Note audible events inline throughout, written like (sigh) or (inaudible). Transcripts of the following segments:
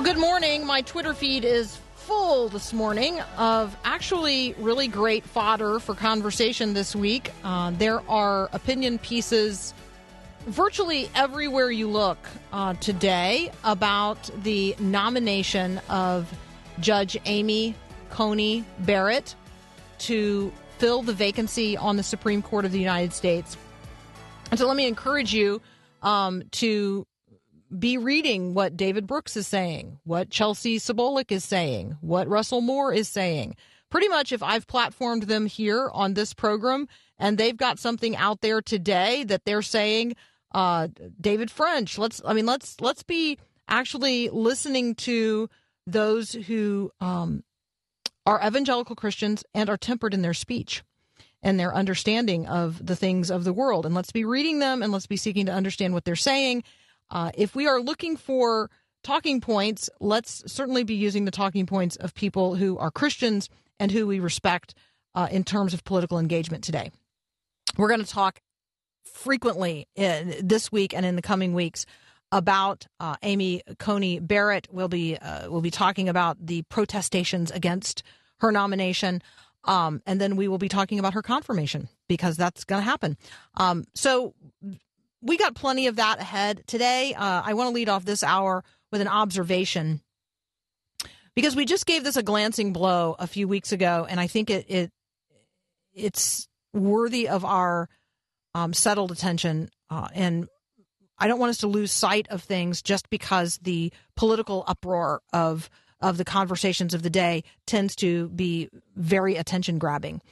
Well, good morning. My Twitter feed is full this morning of actually really great fodder for conversation this week. Uh, there are opinion pieces virtually everywhere you look uh, today about the nomination of Judge Amy Coney Barrett to fill the vacancy on the Supreme Court of the United States. And so let me encourage you um, to be reading what David Brooks is saying, what Chelsea Sobolik is saying, what Russell Moore is saying. Pretty much, if I've platformed them here on this program and they've got something out there today that they're saying, uh, David French, let's, I mean, let's, let's be actually listening to those who um, are evangelical Christians and are tempered in their speech and their understanding of the things of the world. And let's be reading them and let's be seeking to understand what they're saying. Uh, if we are looking for talking points, let's certainly be using the talking points of people who are Christians and who we respect uh, in terms of political engagement today. We're going to talk frequently in, this week and in the coming weeks about uh, Amy Coney Barrett. We'll be uh, we'll be talking about the protestations against her nomination, um, and then we will be talking about her confirmation because that's going to happen. Um, so we got plenty of that ahead today. Uh, I want to lead off this hour with an observation because we just gave this a glancing blow a few weeks ago, and I think it, it it's worthy of our um, settled attention. Uh, and I don't want us to lose sight of things just because the political uproar of of the conversations of the day tends to be very attention grabbing.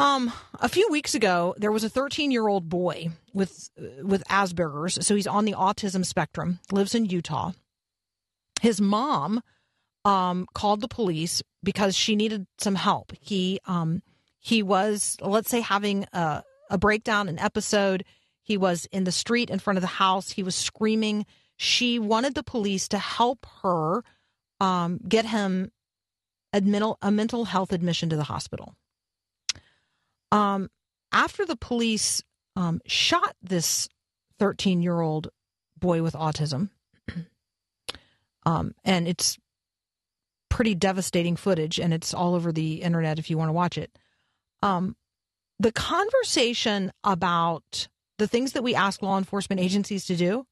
Um, a few weeks ago, there was a 13 year old boy with with Asperger's, so he's on the autism spectrum, lives in Utah. His mom um, called the police because she needed some help. He um, he was, let's say, having a, a breakdown, an episode. He was in the street in front of the house. He was screaming. She wanted the police to help her um, get him a mental, a mental health admission to the hospital. Um, after the police um, shot this 13 year old boy with autism, (clears throat) um, and it's pretty devastating footage, and it's all over the internet if you want to watch it. Um, the conversation about the things that we ask law enforcement agencies to do,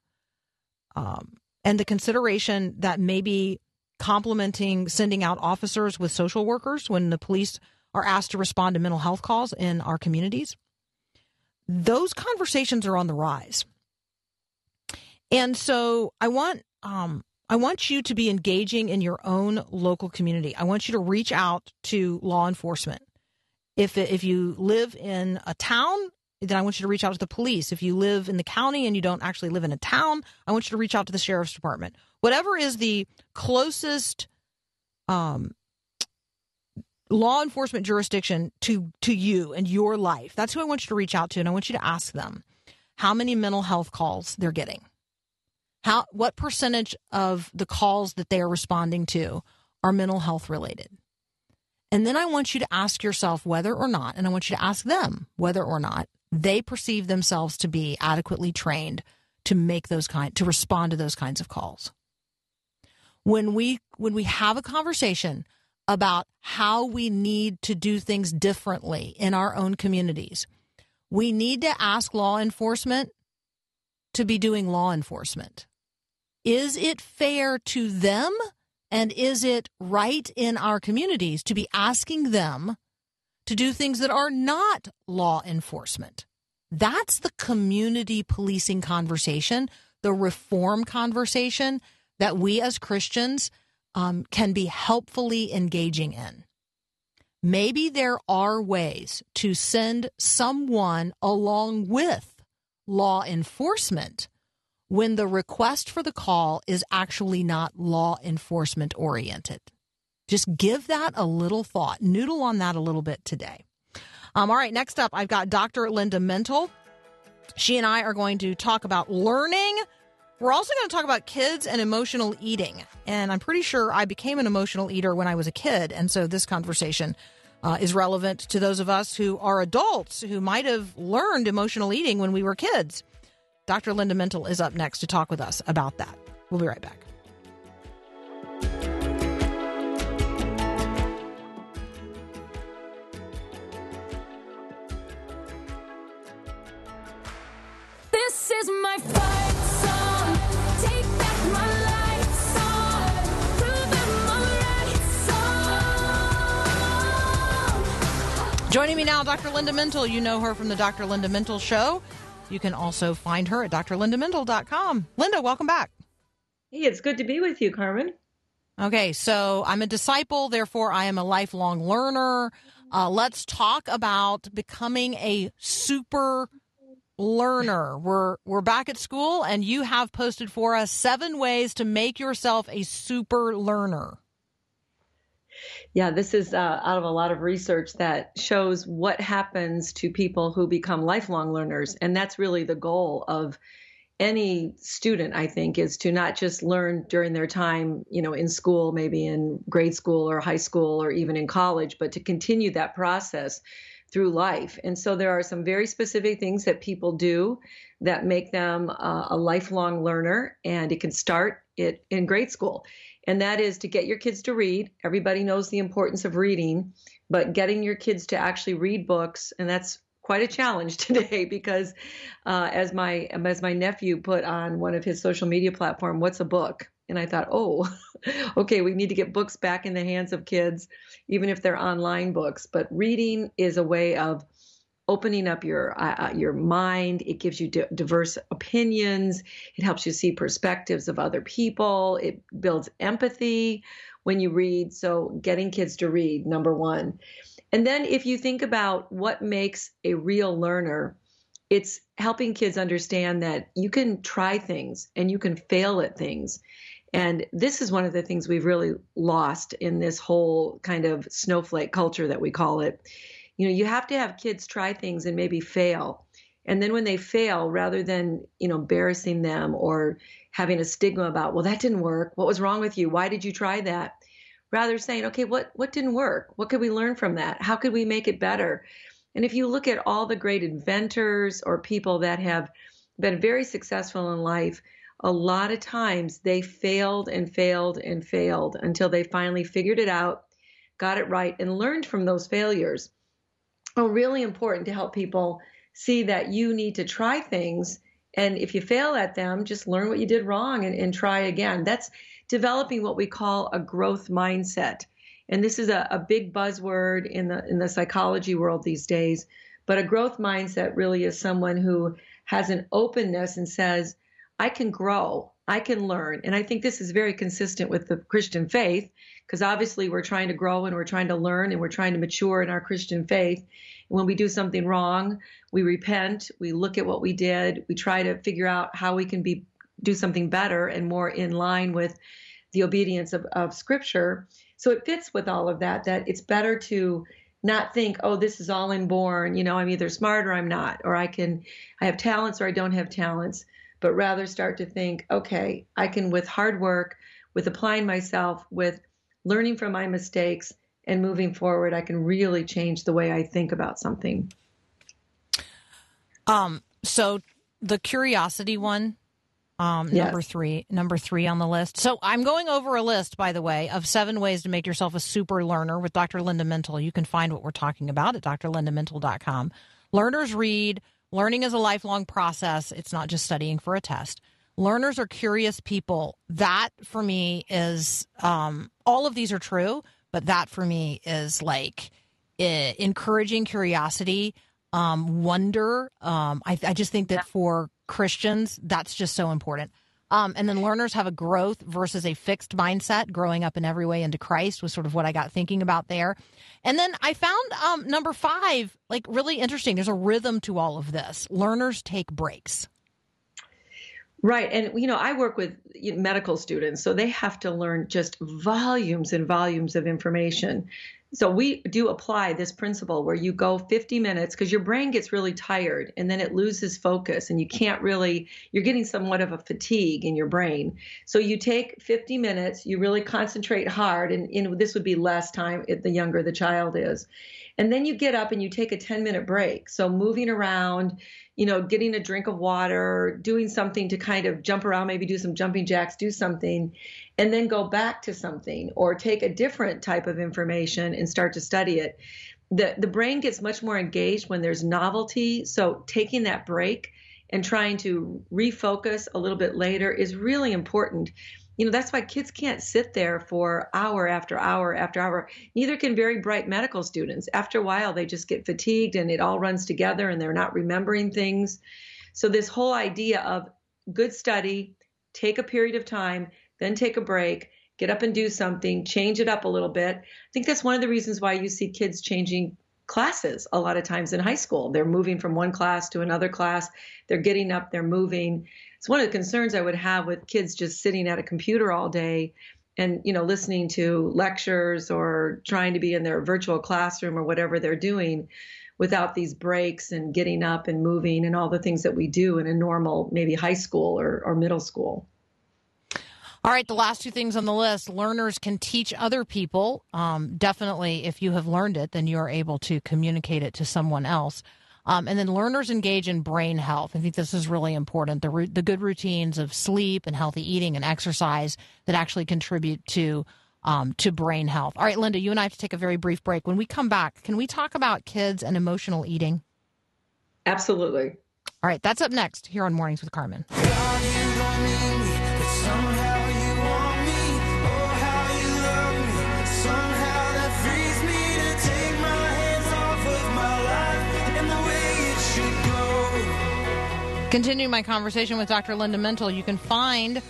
um, and the consideration that maybe complementing sending out officers with social workers when the police are asked to respond to mental health calls in our communities, those conversations are on the rise. And so I want um, I want you to be engaging in your own local community. I want you to reach out to law enforcement. If if you live in a town, then I want you to reach out to the police. If you live in the county and you don't actually live in a town, I want you to reach out to the sheriff's department. Whatever is the closest um, law enforcement jurisdiction to to you and your life. That's who I want you to reach out to, and I want you to ask them how many mental health calls they're getting. How what percentage of the calls that they are responding to are mental health related? And then I want you to ask yourself whether or not, and I want you to ask them whether or not they perceive themselves to be adequately trained to make those kind to respond to those kinds of calls. When we when we have a conversation about how we need to do things differently in our own communities, we need to ask law enforcement to be doing law enforcement. Is it fair to them and is it right in our communities to be asking them to do things that are not law enforcement? That's the community policing conversation, the reform conversation that we as Christians um, can be helpfully engaging in. Maybe there are ways to send someone along with law enforcement when the request for the call is actually not law enforcement oriented. Just give that a little thought. Noodle on that a little bit today. Um, all right, next up, I've got Dr. Linda Mintle. She and I are going to talk about learning. We're also going to talk about kids and emotional eating. And I'm pretty sure I became an emotional eater when I was a kid. And so this conversation uh, is relevant to those of us who are adults who might have learned emotional eating when we were kids. Dr. Linda Mintle is up next to talk with us about that. We'll be right back. This is my fight Joining me now, Dr. Linda Mintle. You know her from the Dr. Linda Mintle Show. You can also find her at drlindamintle.com. Linda, welcome back. Hey, it's good to be with you, Carmen. Okay, so I'm a disciple, therefore I am a lifelong learner. Uh, let's talk about becoming a super learner. We're we're back at school, and you have posted for us seven ways to make yourself a super learner. Yeah, this is uh, out of a lot of research that shows what happens to people who become lifelong learners. And that's really the goal of any student, I think, is to not just learn during their time, you know, in school, maybe in grade school or high school or even in college, but to continue that process through life. And so there are some very specific things that people do that make them uh, a lifelong learner, and it can start it in grade school. And that is to get your kids to read. Everybody knows the importance of reading, but getting your kids to actually read books, and that's quite a challenge (laughs) today because uh, as my as my nephew put on one of his social media platform, what's a book? And I thought, oh, (laughs) okay, we need to get books back in the hands of kids, even if they're online books. But reading is a way of opening up your uh, uh, your mind. It gives you di- diverse opinions. It helps you see perspectives of other people. It builds empathy when you read. So, getting kids to read, number one. And then, if you think about what makes a real learner, it's helping kids understand that you can try things and you can fail at things. And this is one of the things we've really lost in this whole kind of snowflake culture that we call it. You know, you have to have kids try things and maybe fail. And then when they fail, rather than, you know, embarrassing them or having a stigma about, well, that didn't work. What was wrong with you? Why did you try that? Rather saying, okay, what, what didn't work? What could we learn from that? How could we make it better? And if you look at all the great inventors or people that have been very successful in life, a lot of times they failed and failed and failed until they finally figured it out, got it right, and learned from those failures. Oh, really important to help people see that you need to try things. And if you fail at them, just learn what you did wrong and, and try again. That's developing what we call a growth mindset. And this is a, a big buzzword in the in the psychology world these days. But a growth mindset really is someone who has an openness and says, I can grow, I can learn. And I think this is very consistent with the Christian faith, because obviously we're trying to grow and we're trying to learn and we're trying to mature in our Christian faith. And when we do something wrong, we repent, we look at what we did, we try to figure out how we can be do something better and more in line with the obedience of, of scripture. So it fits with all of that, that it's better to not think, oh, this is all inborn, you know, I'm either smart or I'm not, or I can, I have talents or I don't have talents, but rather start to think, okay, I can, with hard work, with applying myself, with learning from my mistakes and moving forward, I can really change the way I think about something. Um, so the curiosity one, um, Yes. number three, number three on the list. So I'm going over a list, by the way, of seven ways to make yourself a super learner with Dr. Linda Mintle. You can find what we're talking about at drlindamintle.com. Learners read. Learning is a lifelong process. It's not just studying for a test. Learners are curious people. That for me is um, all of these are true, but that for me is like eh, encouraging curiosity, um, wonder. Um, I, I just think that for Christians, that's just so important. Um, and then learners have a growth versus a fixed mindset. Growing up in every way into Christ was sort of what I got thinking about there. And then I found um, number five, like really interesting. There's a rhythm to all of this. Learners take breaks. Right. And, you know, I work with medical students, so they have to learn just volumes and volumes of information. So we do apply this principle where you go 50 minutes because your brain gets really tired and then it loses focus and you can't really, you're getting somewhat of a fatigue in your brain. So you take 50 minutes, you really concentrate hard, and, and this would be less time the younger the child is. And then you get up and you take a 10 minute break. So moving around, you know, getting a drink of water, doing something to kind of jump around, maybe do some jumping jacks, do something, and then go back to something or take a different type of information and start to study it. The, the brain gets much more engaged when there's novelty. So taking that break and trying to refocus a little bit later is really important you know that's why kids can't sit there for hour after hour after hour. Neither can very bright medical students. After a while they just get fatigued and it all runs together and they're not remembering things. So this whole idea of good study take a period of time then take a break get up and do something change it up a little bit. I think that's one of the reasons why you see kids changing classes a lot of times in high school. They're moving from one class to another class. They're getting up they're moving it's one of the concerns I would have with kids just sitting at a computer all day and you know listening to lectures or trying to be in their virtual classroom or whatever they're doing without these breaks and getting up and moving and all the things that we do in a normal maybe high school or, or middle school all right, the last two things on the list learners can teach other people. Um, definitely, if you have learned it, then you are able to communicate it to someone else. Um, and then learners engage in brain health. I think this is really important. The, the good routines of sleep and healthy eating and exercise that actually contribute to um, to brain health. All right, Linda, you and I have to take a very brief break. When we come back, can we talk about kids and emotional eating? Absolutely. All right, that's up next here on Mornings with Carmen. Continuing my conversation with Dr. Linda Mintle, you can find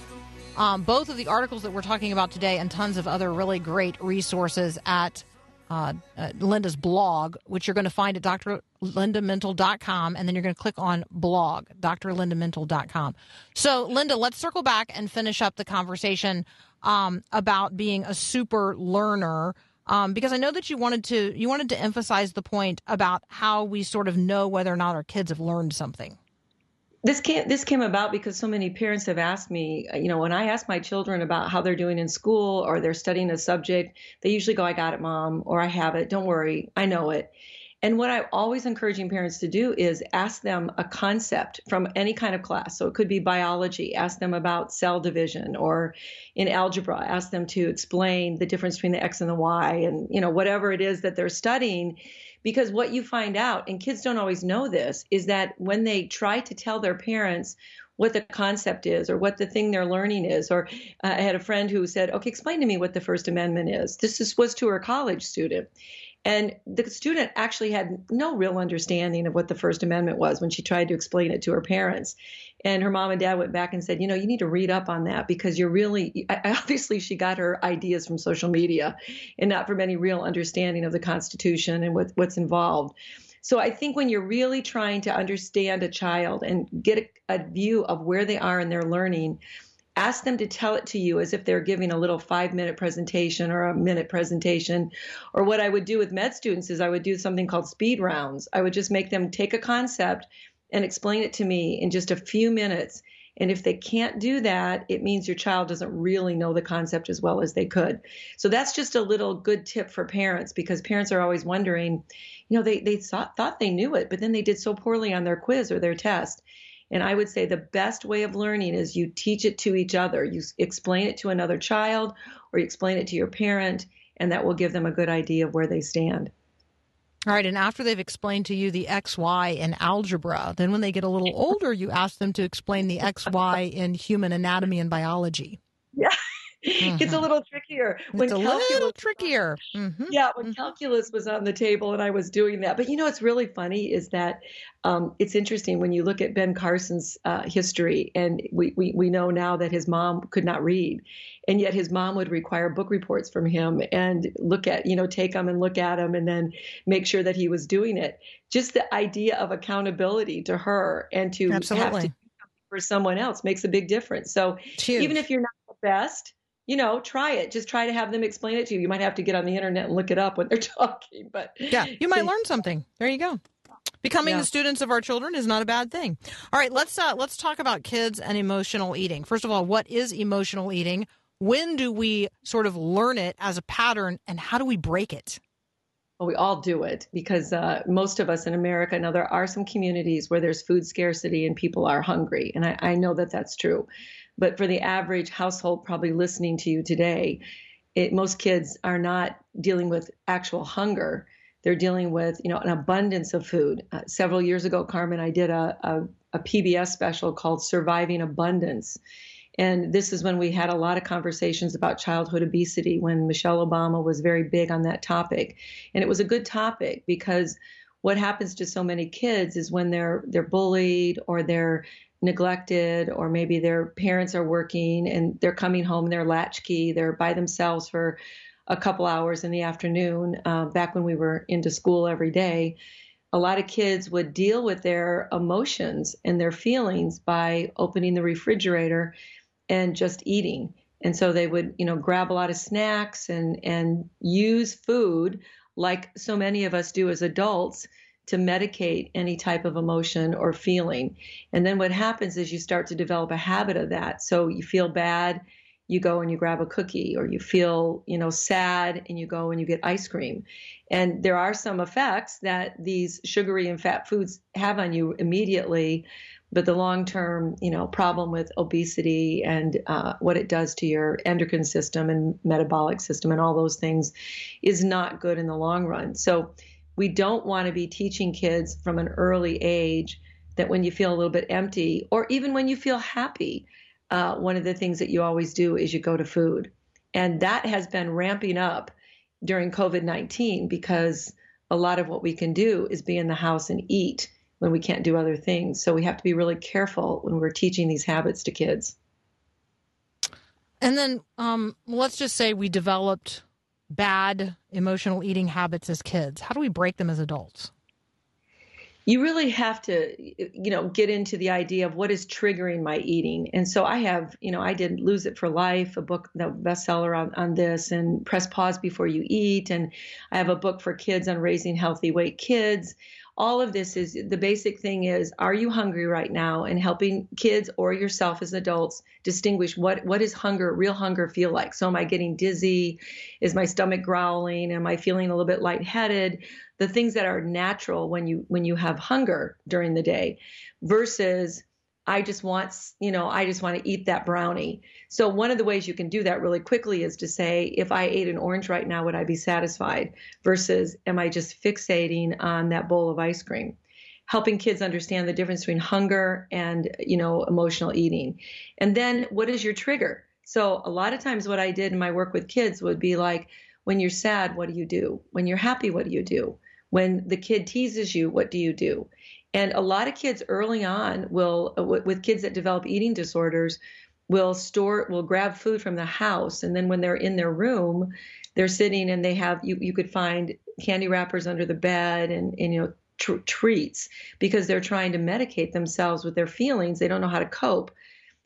um, both of the articles that we're talking about today and tons of other really great resources at uh, uh, Linda's blog, which you're going to find at drlindamintle.com, and then you're going to click on blog, drlindamintle.com. So, Linda, let's circle back and finish up the conversation um, about being a super learner. Um, because I know that you wanted to you wanted to emphasize the point about how we sort of know whether or not our kids have learned something this came this came about because so many parents have asked me uh, you know when i ask my children about how they're doing in school or they're studying a subject they usually go i got it mom or i have it. Don't worry. I know it. And what i'm always encouraging parents to do is ask them a concept from any kind of class. So it could be biology. Ask them about cell division or in algebra. Ask them to explain the difference between the x and the y and you know whatever it is that they're studying because what you find out, and kids don't always know this, is that when they try to tell their parents what the concept is or what the thing they're learning is, or uh, I had a friend who said, "Okay, explain to me what the First Amendment is." This is, was to her college student, and the student actually had no real understanding of what the First Amendment was when she tried to explain it to her parents. And her mom and dad went back and said, you know, you need to read up on that because you're really, obviously, she got her ideas from social media and not from any real understanding of the Constitution and what, what's involved. So I think when you're really trying to understand a child and get a, a view of where they are in their learning, ask them to tell it to you as if they're giving a little five minute presentation or a minute presentation. Or what I would do with med students is I would do something called speed rounds. I would just make them take a concept and explain it to me in just a few minutes. And if they can't do that, it means your child doesn't really know the concept as well as they could. So that's just a little good tip for parents because parents are always wondering, you know, they, they thought, thought they knew it, but then they did so poorly on their quiz or their test. And I would say the best way of learning is you teach it to each other. You explain it to another child or you explain it to your parent, and that will give them a good idea of where they stand. All right, and after they've explained to you the X, Y in algebra, then when they get a little older, you ask them to explain the X, Y in human anatomy and biology. (laughs) Yeah, It's a little trickier. When Mm-hmm. it's a little trickier. Mhm. yeah, when Mhm. calculus was on the table and I was doing that. But you know, what's really funny is that um, it's interesting when you look at Ben Carson's uh, history, and we, we we know now that his mom could not read, and yet his mom would require book reports from him and look at you know take them and look at them and then make sure that he was doing it. Just the idea of accountability to her and to have to Absolutely. for someone else makes a big difference. So huge. even if you're not the best, you know, try it. Just try to have them explain it to you. You might have to get on the internet and look it up when they're (laughs) talking, but Yeah, you might learn something. There you go. Becoming Yeah. the students of our children is not a bad thing. All right, let's uh, let's talk about kids and emotional eating. First of all, what is emotional eating? When do we sort of learn it as a pattern, and how do we break it? well, we all do it because uh, most of us in America, now there are some communities where there's food scarcity and people are hungry. And I, I know that that's true. But for the average household probably listening to you today, it, most kids are not dealing with actual hunger. They're dealing with, you know, an abundance of food. Uh, several years ago, Carmen, I did a, a, a PBS special called Surviving Abundance. And this is when we had a lot of conversations about childhood obesity when Michelle Obama was very big on that topic. And it was a good topic because what happens to so many kids is when they're they're bullied or they're neglected or maybe their parents are working and they're coming home they're latchkey they're by themselves for a couple hours in the afternoon uh, back when we were into school every day a lot of kids would deal with their emotions and their feelings by opening the refrigerator and just eating. And so they would, you know, grab a lot of snacks and and use food like so many of us do as adults to medicate any type of emotion or feeling. And then what happens is you start to develop a habit of that. So you feel bad, you go and you grab a cookie or you feel, you know, sad and you go and you get ice cream. And there are some effects that these sugary and fat foods have on you immediately, but the long-term, you know, problem with obesity and uh, what it does to your endocrine system and metabolic system and all those things is not good in the long run. So we don't want to be teaching kids from an early age that when you feel a little bit empty or even when you feel happy, uh, one of the things that you always do is you go to food. And that has been ramping up during COVID 19 because a lot of what we can do is be in the house and eat when we can't do other things. So we have to be really careful when we're teaching these habits to kids. And then um, let's just say we developed bad emotional eating habits as kids. How do we break them as adults? you really have to you know get into the idea of what is triggering my eating and so i have you know i did lose it for life a book the bestseller on, on this and press pause before you eat and i have a book for kids on raising healthy weight kids all of this is the basic thing is are you hungry right now? And helping kids or yourself as adults distinguish what what is hunger real hunger feel like? So am i getting dizzy? Is my stomach growling? Am i feeling a little bit lightheaded? The things that are natural when you when you have hunger during the day versus I just want, you know, I just want to eat that brownie. So one of the ways you can do that really quickly is to say, if I ate an orange right now, would I be satisfied? Versus, am I just fixating on that bowl of ice cream? Helping kids understand the difference between hunger and, you know, emotional eating. And then what is your trigger? So a lot of times what I did in my work with kids would be like, when you're sad, what do you do? When you're happy, what do you do? When the kid teases you, what do you do? And a lot of kids early on will, uh, with kids that develop eating disorders, will store, will grab food from the house. And then when they're in their room, they're sitting and they have, you, you could find candy wrappers under the bed and, and you know, tr- treats because they're trying to medicate themselves with their feelings. They don't know how to cope.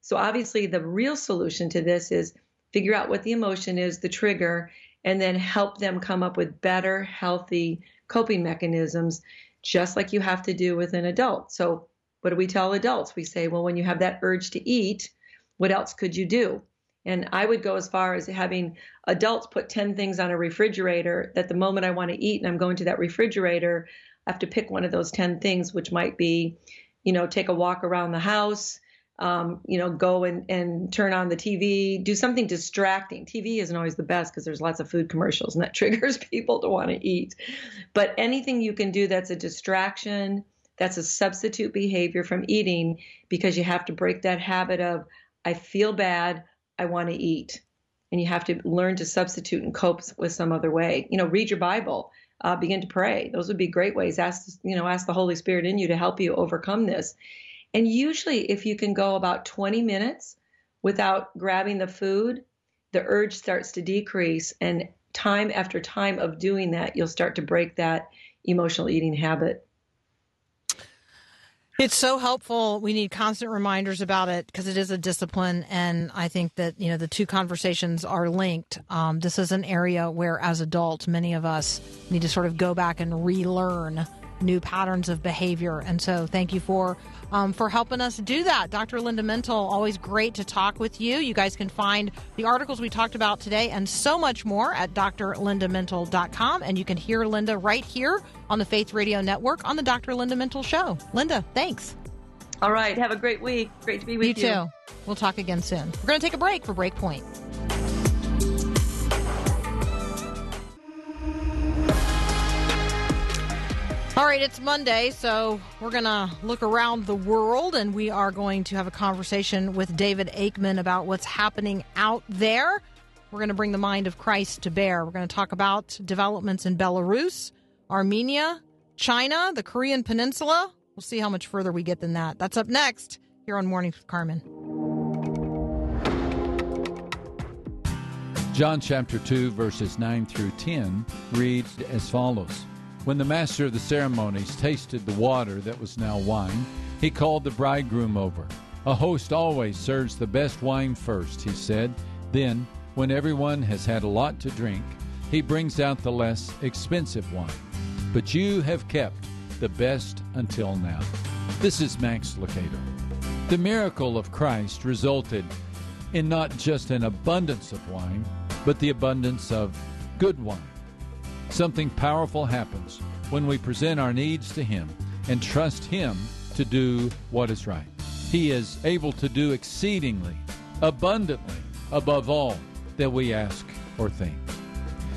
So obviously the real solution to this is figure out what the emotion is, the trigger, and then help them come up with better, healthy coping mechanisms just like you have to do with an adult. So, what do we tell adults? We say, well, when you have that urge to eat, what else could you do? And I would go as far as having adults put 10 things on a refrigerator that the moment I want to eat and I'm going to that refrigerator, I have to pick one of those 10 things, which might be, you know, take a walk around the house, um, you know, go and, and turn on the TV, do something distracting. TV isn't always the best because there's lots of food commercials and that (laughs) triggers people to want to eat. But anything you can do that's a distraction, that's a substitute behavior from eating because you have to break that habit of, I feel bad, I want to eat. and you have to learn to substitute and cope with some other way. You know, read your Bible, uh, begin to pray. Those would be great ways. Ask, you know, ask the Holy Spirit in you to help you overcome this. And usually, if you can go about 20 minutes without grabbing the food, the urge starts to decrease. And time after time of doing that, you'll start to break that emotional eating habit. It's so helpful. We need constant reminders about it because it is a discipline, and I think that you know the two conversations are linked. Um, this is an area where, as adults, many of us need to sort of go back and relearn new patterns of behavior. And so, thank you for um, for helping us do that, Dr. Linda Mintle. Always great to talk with you. You guys can find the articles we talked about today and so much more at drlindamintle.com. and you can hear Linda right here on the Faith Radio Network on the Dr. Linda Mintle Show. Linda, thanks. All right. Have a great week. Great to be with You you. too. We'll talk again soon. We're going to take a break for Breakpoint. All right, it's Monday, so we're going to look around the world and we are going to have a conversation with David Aikman about what's happening out there. We're going to bring the mind of Christ to bear. We're going to talk about developments in Belarus, Armenia, China, the Korean Peninsula. We'll see how much further we get than that. That's up next here on Mornings with Carmen. John chapter 2, verses 9 through 10 reads as follows When the master of the ceremonies tasted the water that was now wine, he called the bridegroom over. A host always serves the best wine first, he said. Then, when everyone has had a lot to drink, he brings out the less expensive wine. But you have kept the best until now. This is Max Lucado. The miracle of Christ resulted in not just an abundance of wine, but the abundance of good wine. Something powerful happens when we present our needs to Him and trust Him to do what is right. He is able to do exceedingly, abundantly, above all that we ask or think.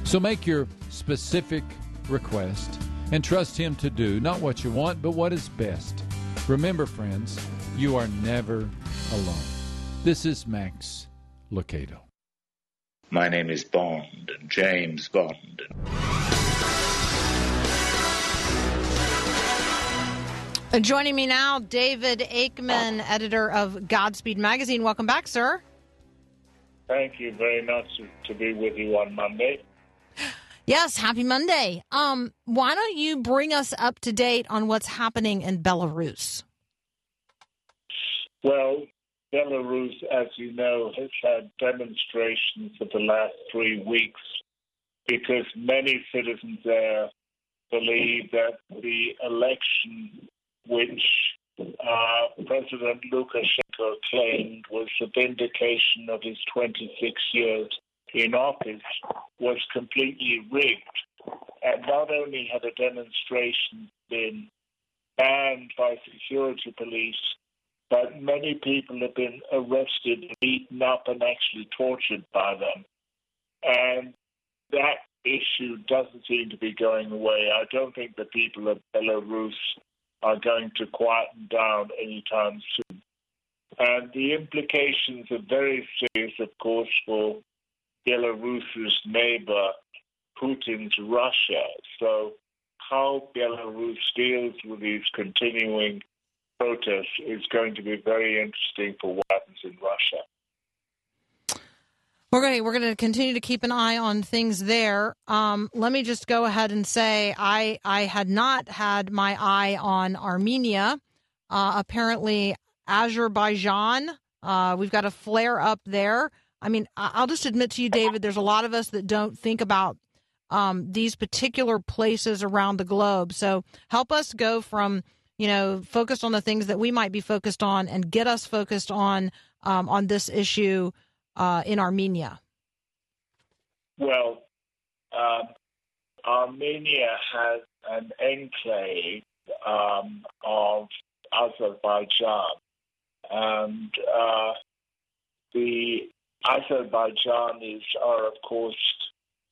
So make your specific request and trust Him to do not what you want, but what is best. Remember, friends, you are never alone. This is Max Lucado. My name is Bond, James Bond. Uh, Joining me now, David Aikman, editor of Godspeed Magazine. Welcome back, sir. Thank you very much to be with you on Monday. Yes, happy Monday. Um, why don't you bring us up to date on what's happening in Belarus? Well, Belarus, as you know, has had demonstrations for the last three weeks because many citizens there believe that the election which uh, President Lukashenko claimed was a vindication of his 26 years in office was completely rigged. And not only had a demonstration been banned by security police, but many people have been arrested, beaten up, and actually tortured by them. And that issue doesn't seem to be going away. I don't think the people of Belarus are going to quieten down anytime soon. And the implications are very serious, of course, for Belarus's neighbor, Putin's Russia. So, how Belarus deals with these continuing protests is going to be very interesting for what happens in Russia. We're going we're going to continue to keep an eye on things there. Um, let me just go ahead and say I I had not had my eye on Armenia. Uh, apparently, Azerbaijan. Uh, we've got a flare up there. I mean, I'll just admit to you, David. There's a lot of us that don't think about um, these particular places around the globe. So help us go from you know focused on the things that we might be focused on and get us focused on um, on this issue uh, in Armenia. Well, um, Armenia has an enclave um, of Azerbaijan, and uh, the Azerbaijanis are, of course,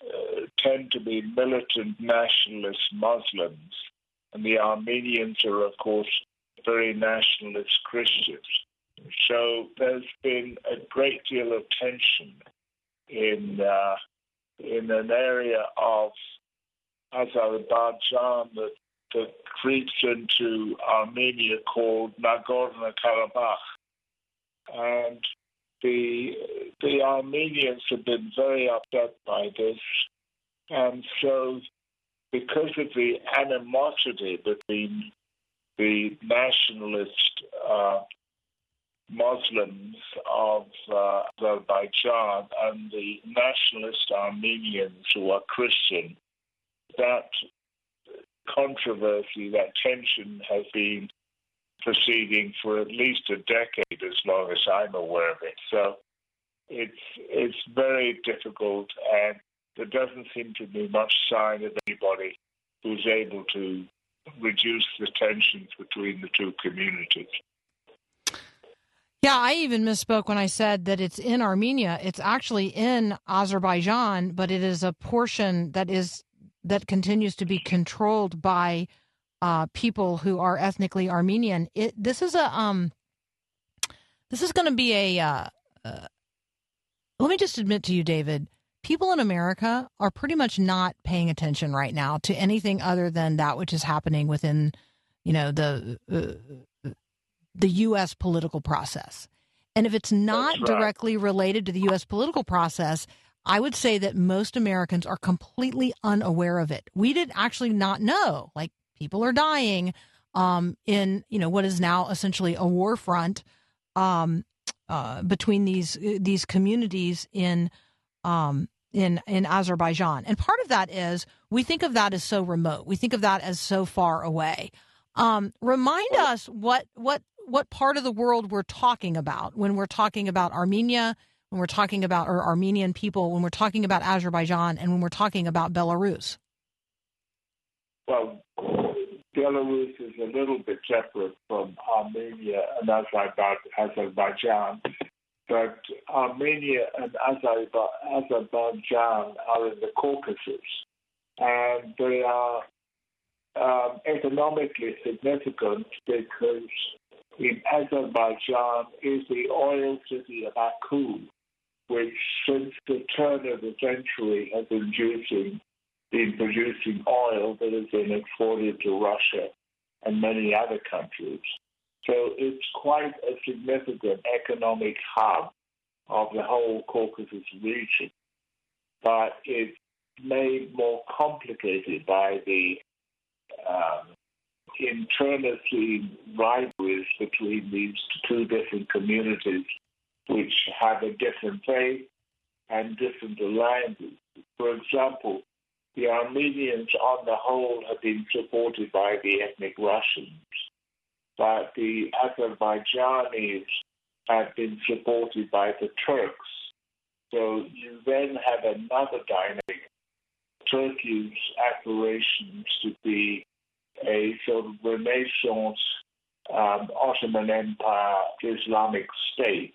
uh, tend to be militant nationalist Muslims, and the Armenians are, of course, very nationalist Christians. So there's been a great deal of tension in uh, in an area of Azerbaijan that, that creeps into Armenia called Nagorno Karabakh. And the the Armenians have been very upset by this, and so because of the animosity between the nationalist uh, Muslims of uh, Azerbaijan and the nationalist Armenians who are Christian, that controversy, that tension has been proceeding for at least a decade, as long as I'm aware of it. So it's it's very difficult, and there doesn't seem to be much sign of anybody who's able to reduce the tensions between the two communities. Yeah, I even misspoke when I said that it's in Armenia. It's actually in Azerbaijan, but it is a portion that is that continues to be controlled by uh, people who are ethnically Armenian. It this is a um this is going to be a uh, uh, let me just admit to you, David. People in America are pretty much not paying attention right now to anything other than that which is happening within, you know, the uh, the U.S. political process. And if it's not right. directly related to the U.S. political process, I would say that most Americans are completely unaware of it. We did actually not know. Like people are dying um, in you know what is now essentially a war front um, uh, between these these communities in um, in in Azerbaijan, and part of that is we think of that as so remote. We think of that as so far away. Um, remind us what what what part of the world we're talking about when we're talking about Armenia, when we're talking about or Armenian people, when we're talking about Azerbaijan, and when we're talking about Belarus. Well, Belarus is a little bit separate from Armenia and Azerbaijan, but Armenia and Azerbaijan Azerbaijan are in the Caucasus, and they are um, economically significant because in Azerbaijan is the oil city of Baku, which since the turn of the century has been producing, been producing oil that has been exported to Russia and many other countries. So it's quite a significant economic hub of the whole Caucasus region, but it's made more complicated by the um, internally rivalries between these two different communities, which have a different faith and different alliances. For example, the Armenians, on the whole, have been supported by the ethnic Russians, but the Azerbaijanis have been supported by the Turks. So you then have another dynamic. Turkey's aspirations to be a sort of Renaissance um, Ottoman Empire Islamic state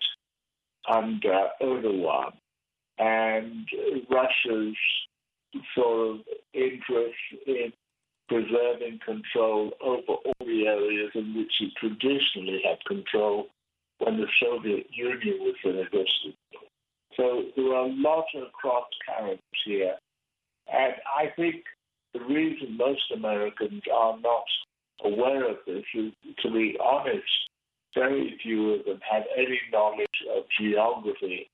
under Erdogan, and Russia's sort of interest in preserving control over all the areas in which it traditionally had control when the Soviet Union was in existence. So there are lots of cross currents here. And I think the reason most Americans are not aware of this is, to be honest, very few of them have any knowledge of geography,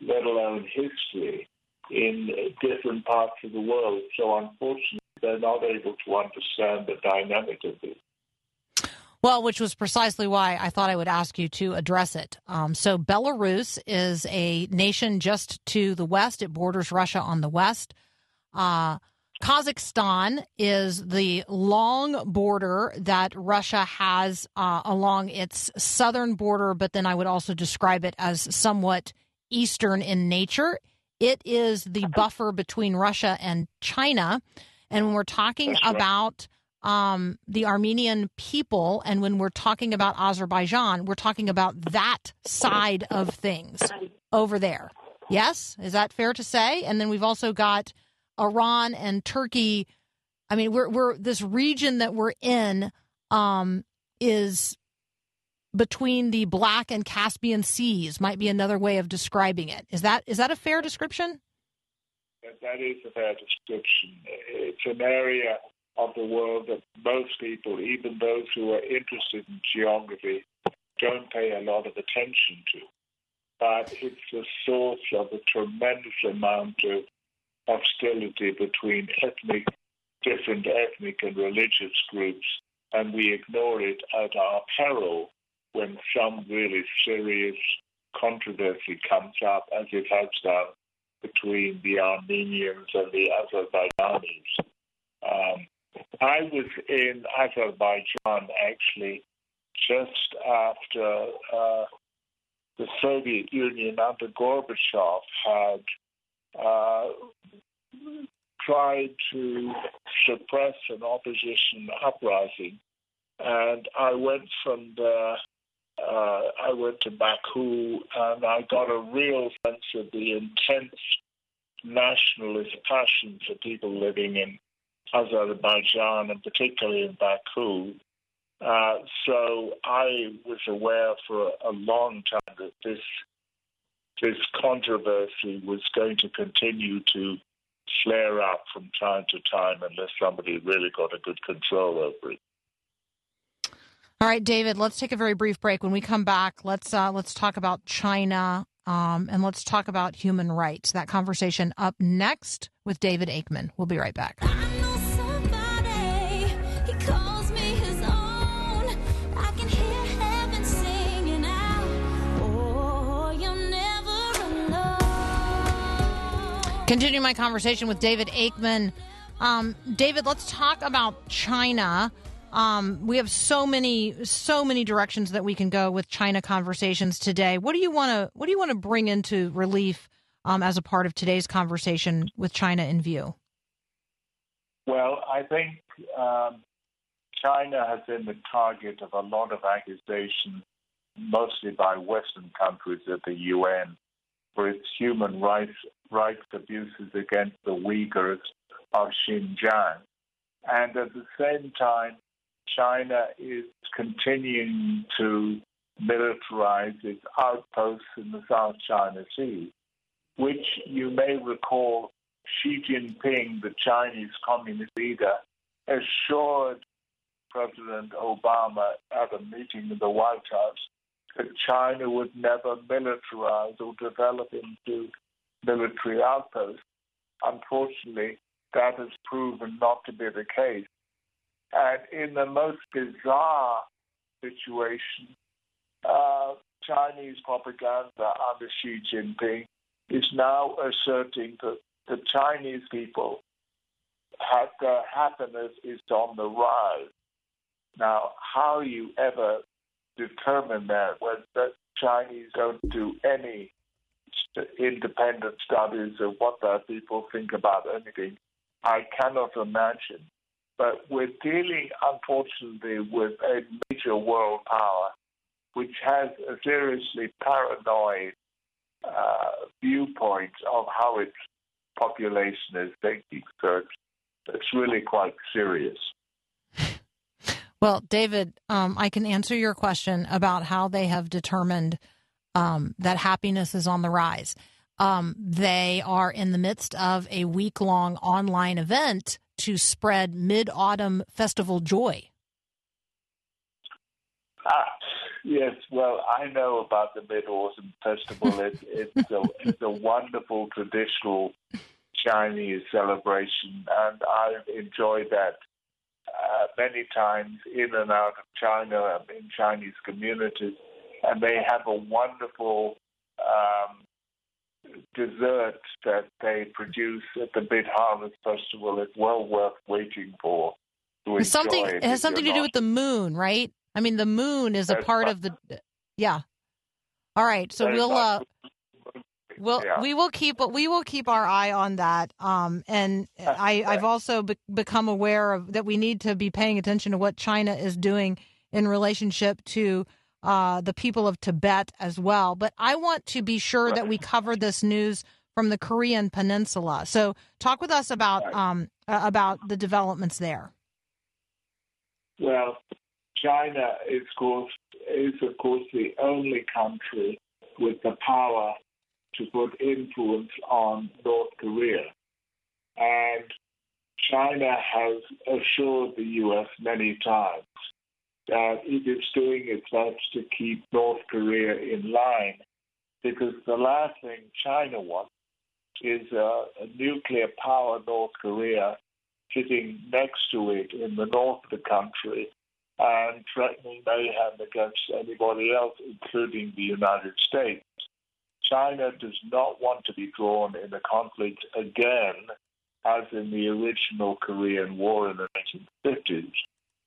let alone history, in different parts of the world. So unfortunately, they're not able to understand the dynamic of this. Well, which was precisely why I thought I would ask you to address it. Um, so, Belarus is a nation just to the west. It borders Russia on the west. Uh, Kazakhstan is the long border that Russia has uh, along its southern border, but then I would also describe it as somewhat eastern in nature. It is the buffer between Russia and China. And when we're talking about um, the Armenian people, and when we're talking about Azerbaijan, we're talking about that side of things over there. Yes, is that fair to say? And then we've also got Iran and Turkey. I mean, we're we're this region that we're in um, is between the Black and Caspian Seas might be another way of describing it. Is that is that a fair description? That, is a fair description. It's an area of the world that most people, even those who are interested in geography, don't pay a lot of attention to. But it's the source of a tremendous amount of hostility between ethnic, different ethnic and religious groups, and we ignore it at our peril when some really serious controversy comes up, as it has done between the Armenians and the Azerbaijanis. Um, I was in Azerbaijan actually just after uh, the Soviet Union under Gorbachev had uh, tried to suppress an opposition uprising. And I went from there, uh, I went to Baku, and I got a real sense of the intense nationalist passion for people living in Azerbaijan, and particularly in Baku. Uh, so I was aware for a long time that this this controversy was going to continue to flare up from time to time unless somebody really got a good control over it. All right, David. Let's take a very brief break. When we come back, let's uh, let's talk about China um, and let's talk about human rights. That conversation up next with David Aikman. We'll be right back. Continue my conversation with David Aikman. Um, David, let's talk about China. Um, we have so many, so many directions that we can go with China conversations today. What do you want to, what do you want to bring into relief um, as a part of today's conversation with China in view? Well, I think um, China has been the target of a lot of accusations, mostly by Western countries at the UN, for its human rights rights abuses against the Uyghurs of Xinjiang. And at the same time, China is continuing to militarize its outposts in the South China Sea, which you may recall Xi Jinping, the Chinese communist leader, assured President Obama at a meeting in the White House that China would never militarize or develop into military outposts. Unfortunately, that has proven not to be the case. And in the most bizarre situation, uh, Chinese propaganda under Xi Jinping is now asserting that the Chinese people have their happiness is on the rise. Now, how you ever determine that when the Chinese don't do any independent studies of what their people think about anything, I cannot imagine. But we're dealing, unfortunately, with a major world power which has a seriously paranoid uh, viewpoint of how its population is thinking. So it's, really quite serious. Well, David, um, I can answer your question about how they have determined um, that happiness is on the rise. Um, they are in the midst of a week long online event to spread mid autumn festival joy. Ah, yes. Well, I know about the Mid Autumn Festival. It, (laughs) it's, a, it's a wonderful traditional Chinese celebration, and I've enjoyed that uh, many times in and out of China and in Chinese communities. And they have a wonderful um, dessert that they produce at the Mid Harvest Festival. It's well worth waiting for. To something it has something to you're do with the moon, right? I mean, the moon is a part right. of the. Yeah. All right. So we'll uh, not- We'll, Yeah. we will keep we will keep our eye on that. Um, and I, I've also be- become aware of that we need to be paying attention to what China is doing in relationship to uh, the people of Tibet as well. But I want to be sure that we cover this news from the Korean Peninsula. So talk with us about Right. um, uh, about the developments there. Well, China is, course, is of course the only country with the power to put influence on North Korea. And China has assured the U.S. many times that it is doing its best to keep North Korea in line because the last thing China wants is a, a nuclear power North Korea sitting next to it in the north of the country and threatening mayhem against anybody else, including the United States. China does not want to be drawn in a conflict again, as in the original Korean War in the 1950s,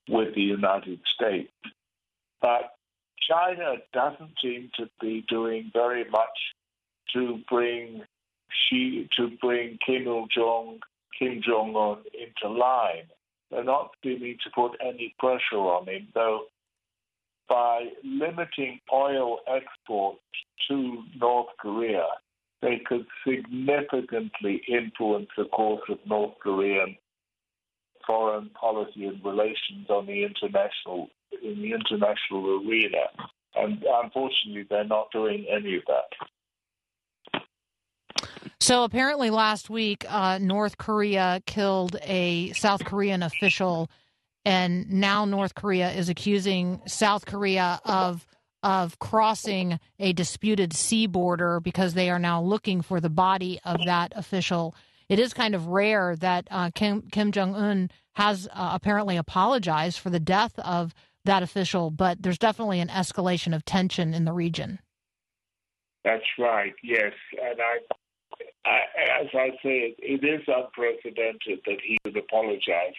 with the United States. But China doesn't seem to be doing very much to bring Xi, to bring Kim Il Jong, Kim Jong Un into line. They're not seeming to put any pressure on him, though. By limiting oil exports to North Korea, they could significantly influence the course of North Korean foreign policy and relations on the international in the international arena. And unfortunately, they're not doing any of that. So apparently, last week, uh, North Korea killed a South Korean official, and now North Korea is accusing South Korea of of crossing a disputed sea border because they are now looking for the body of that official. It is kind of rare that uh, Kim Kim Jong Un has uh, apparently apologized for the death of that official, but there's definitely an escalation of tension in the region. That's right. Yes, and I, I as I say, it, is unprecedented that he would apologize.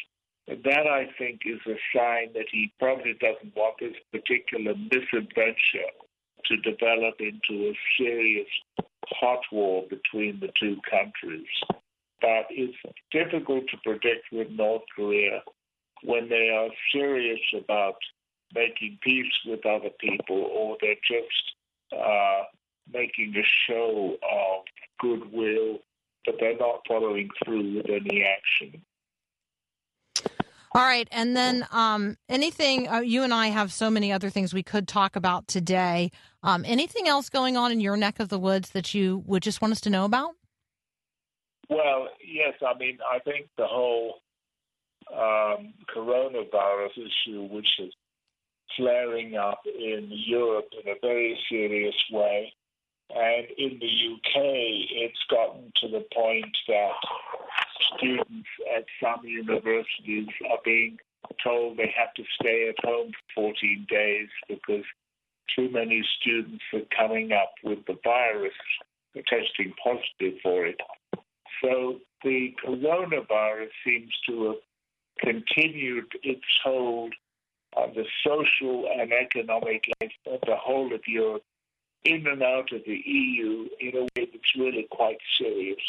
And that I think is a sign that he probably doesn't want this particular misadventure to develop into a serious hot war between the two countries. But it's difficult to predict with North Korea when they are serious about making peace with other people or they're just uh, making a show of goodwill, but they're not following through with any action. All right, and then um, anything uh, you and I have so many other things we could talk about today. Um, anything else going on in your neck of the woods that you would just want us to know about? Well, yes, I mean, I think the whole um, coronavirus issue, which is flaring up in Europe in a very serious way, and in the UK, it's gotten to the point that students at some universities are being told they have to stay at home for 14 days because too many students are coming up with the virus, testing positive for it. So the coronavirus seems to have continued its hold on the social and economic life of the whole of Europe in and out of the EU in a way that's really quite serious.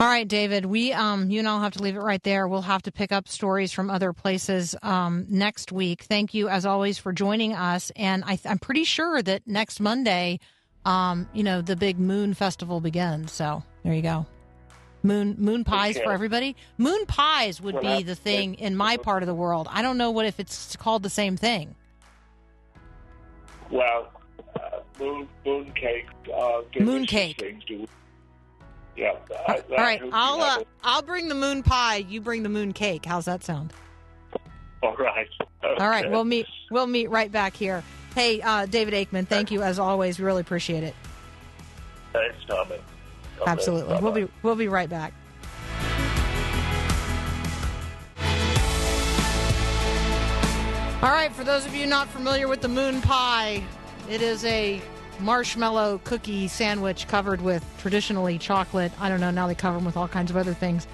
All right, David. We um, you and I'll have to leave it right there. We'll have to pick up stories from other places um, next week. Thank you, as always, for joining us. And I, I'm pretty sure that next Monday, um, you know, the big Moon Festival begins. So there you go. Moon moon pies Okay. for everybody. Moon pies would Well, be the thing in my part of the world. I don't know what if it's called the same thing. Well, uh, moon moon cake. Uh, Moon cake. Yeah. All right, I hope you I'll uh, I'll bring the moon pie. You bring the moon cake. How's that sound? all right. All right, we'll meet we'll meet right back here. Hey, uh, David Aikman, thank you as always. We really appreciate it. Thanks, Tommy. Okay, Absolutely. We'll be we'll be right back. All right, for those of you not familiar with the moon pie, it is a marshmallow cookie sandwich covered with traditionally chocolate. I don't know, now they cover them with all kinds of other things.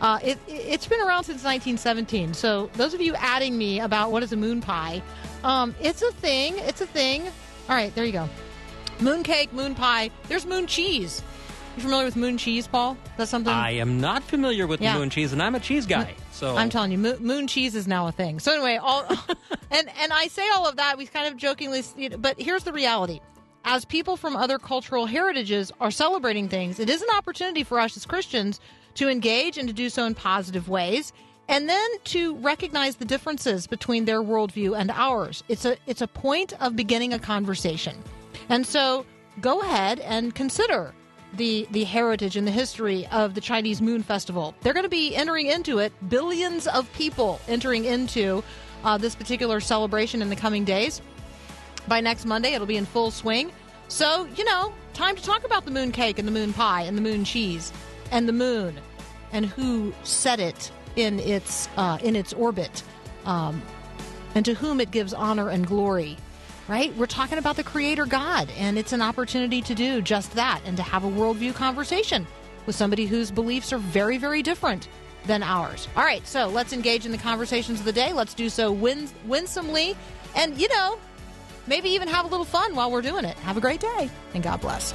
Uh, it, it's been around since 1917. So those of you adding me about what is a moon pie, um, it's a thing. It's a thing. All right, there you go. Moon cake, moon pie. There's moon cheese. You familiar with moon cheese, Paul? That's something. I am not familiar with Yeah. the moon cheese, and I'm a cheese guy. So I'm telling you, moon, moon cheese is now a thing. So anyway, all (laughs) and and I say all of that. We kind of jokingly, but here's the reality: as people from other cultural heritages are celebrating things, it is an opportunity for us as Christians to engage and to do so in positive ways. and then to recognize the differences between their worldview and ours. It's a it's a point of beginning a conversation. And so go ahead and consider the the heritage and the history of the Chinese Moon Festival. They're going to be entering into it, billions of people entering into uh, this particular celebration in the coming days. By next Monday, it'll be in full swing. So, you know, time to talk about the moon cake and the moon pie and the moon cheese and the moon and who set it in its uh, in its orbit, um, and to whom it gives honor and glory. Right? We're talking about the Creator God, and it's an opportunity to do just that and to have a worldview conversation with somebody whose beliefs are very, very different than ours. All right, so let's engage in the conversations of the day. Let's do so win- winsomely, and you know, maybe even have a little fun while we're doing it. Have a great day, and God bless.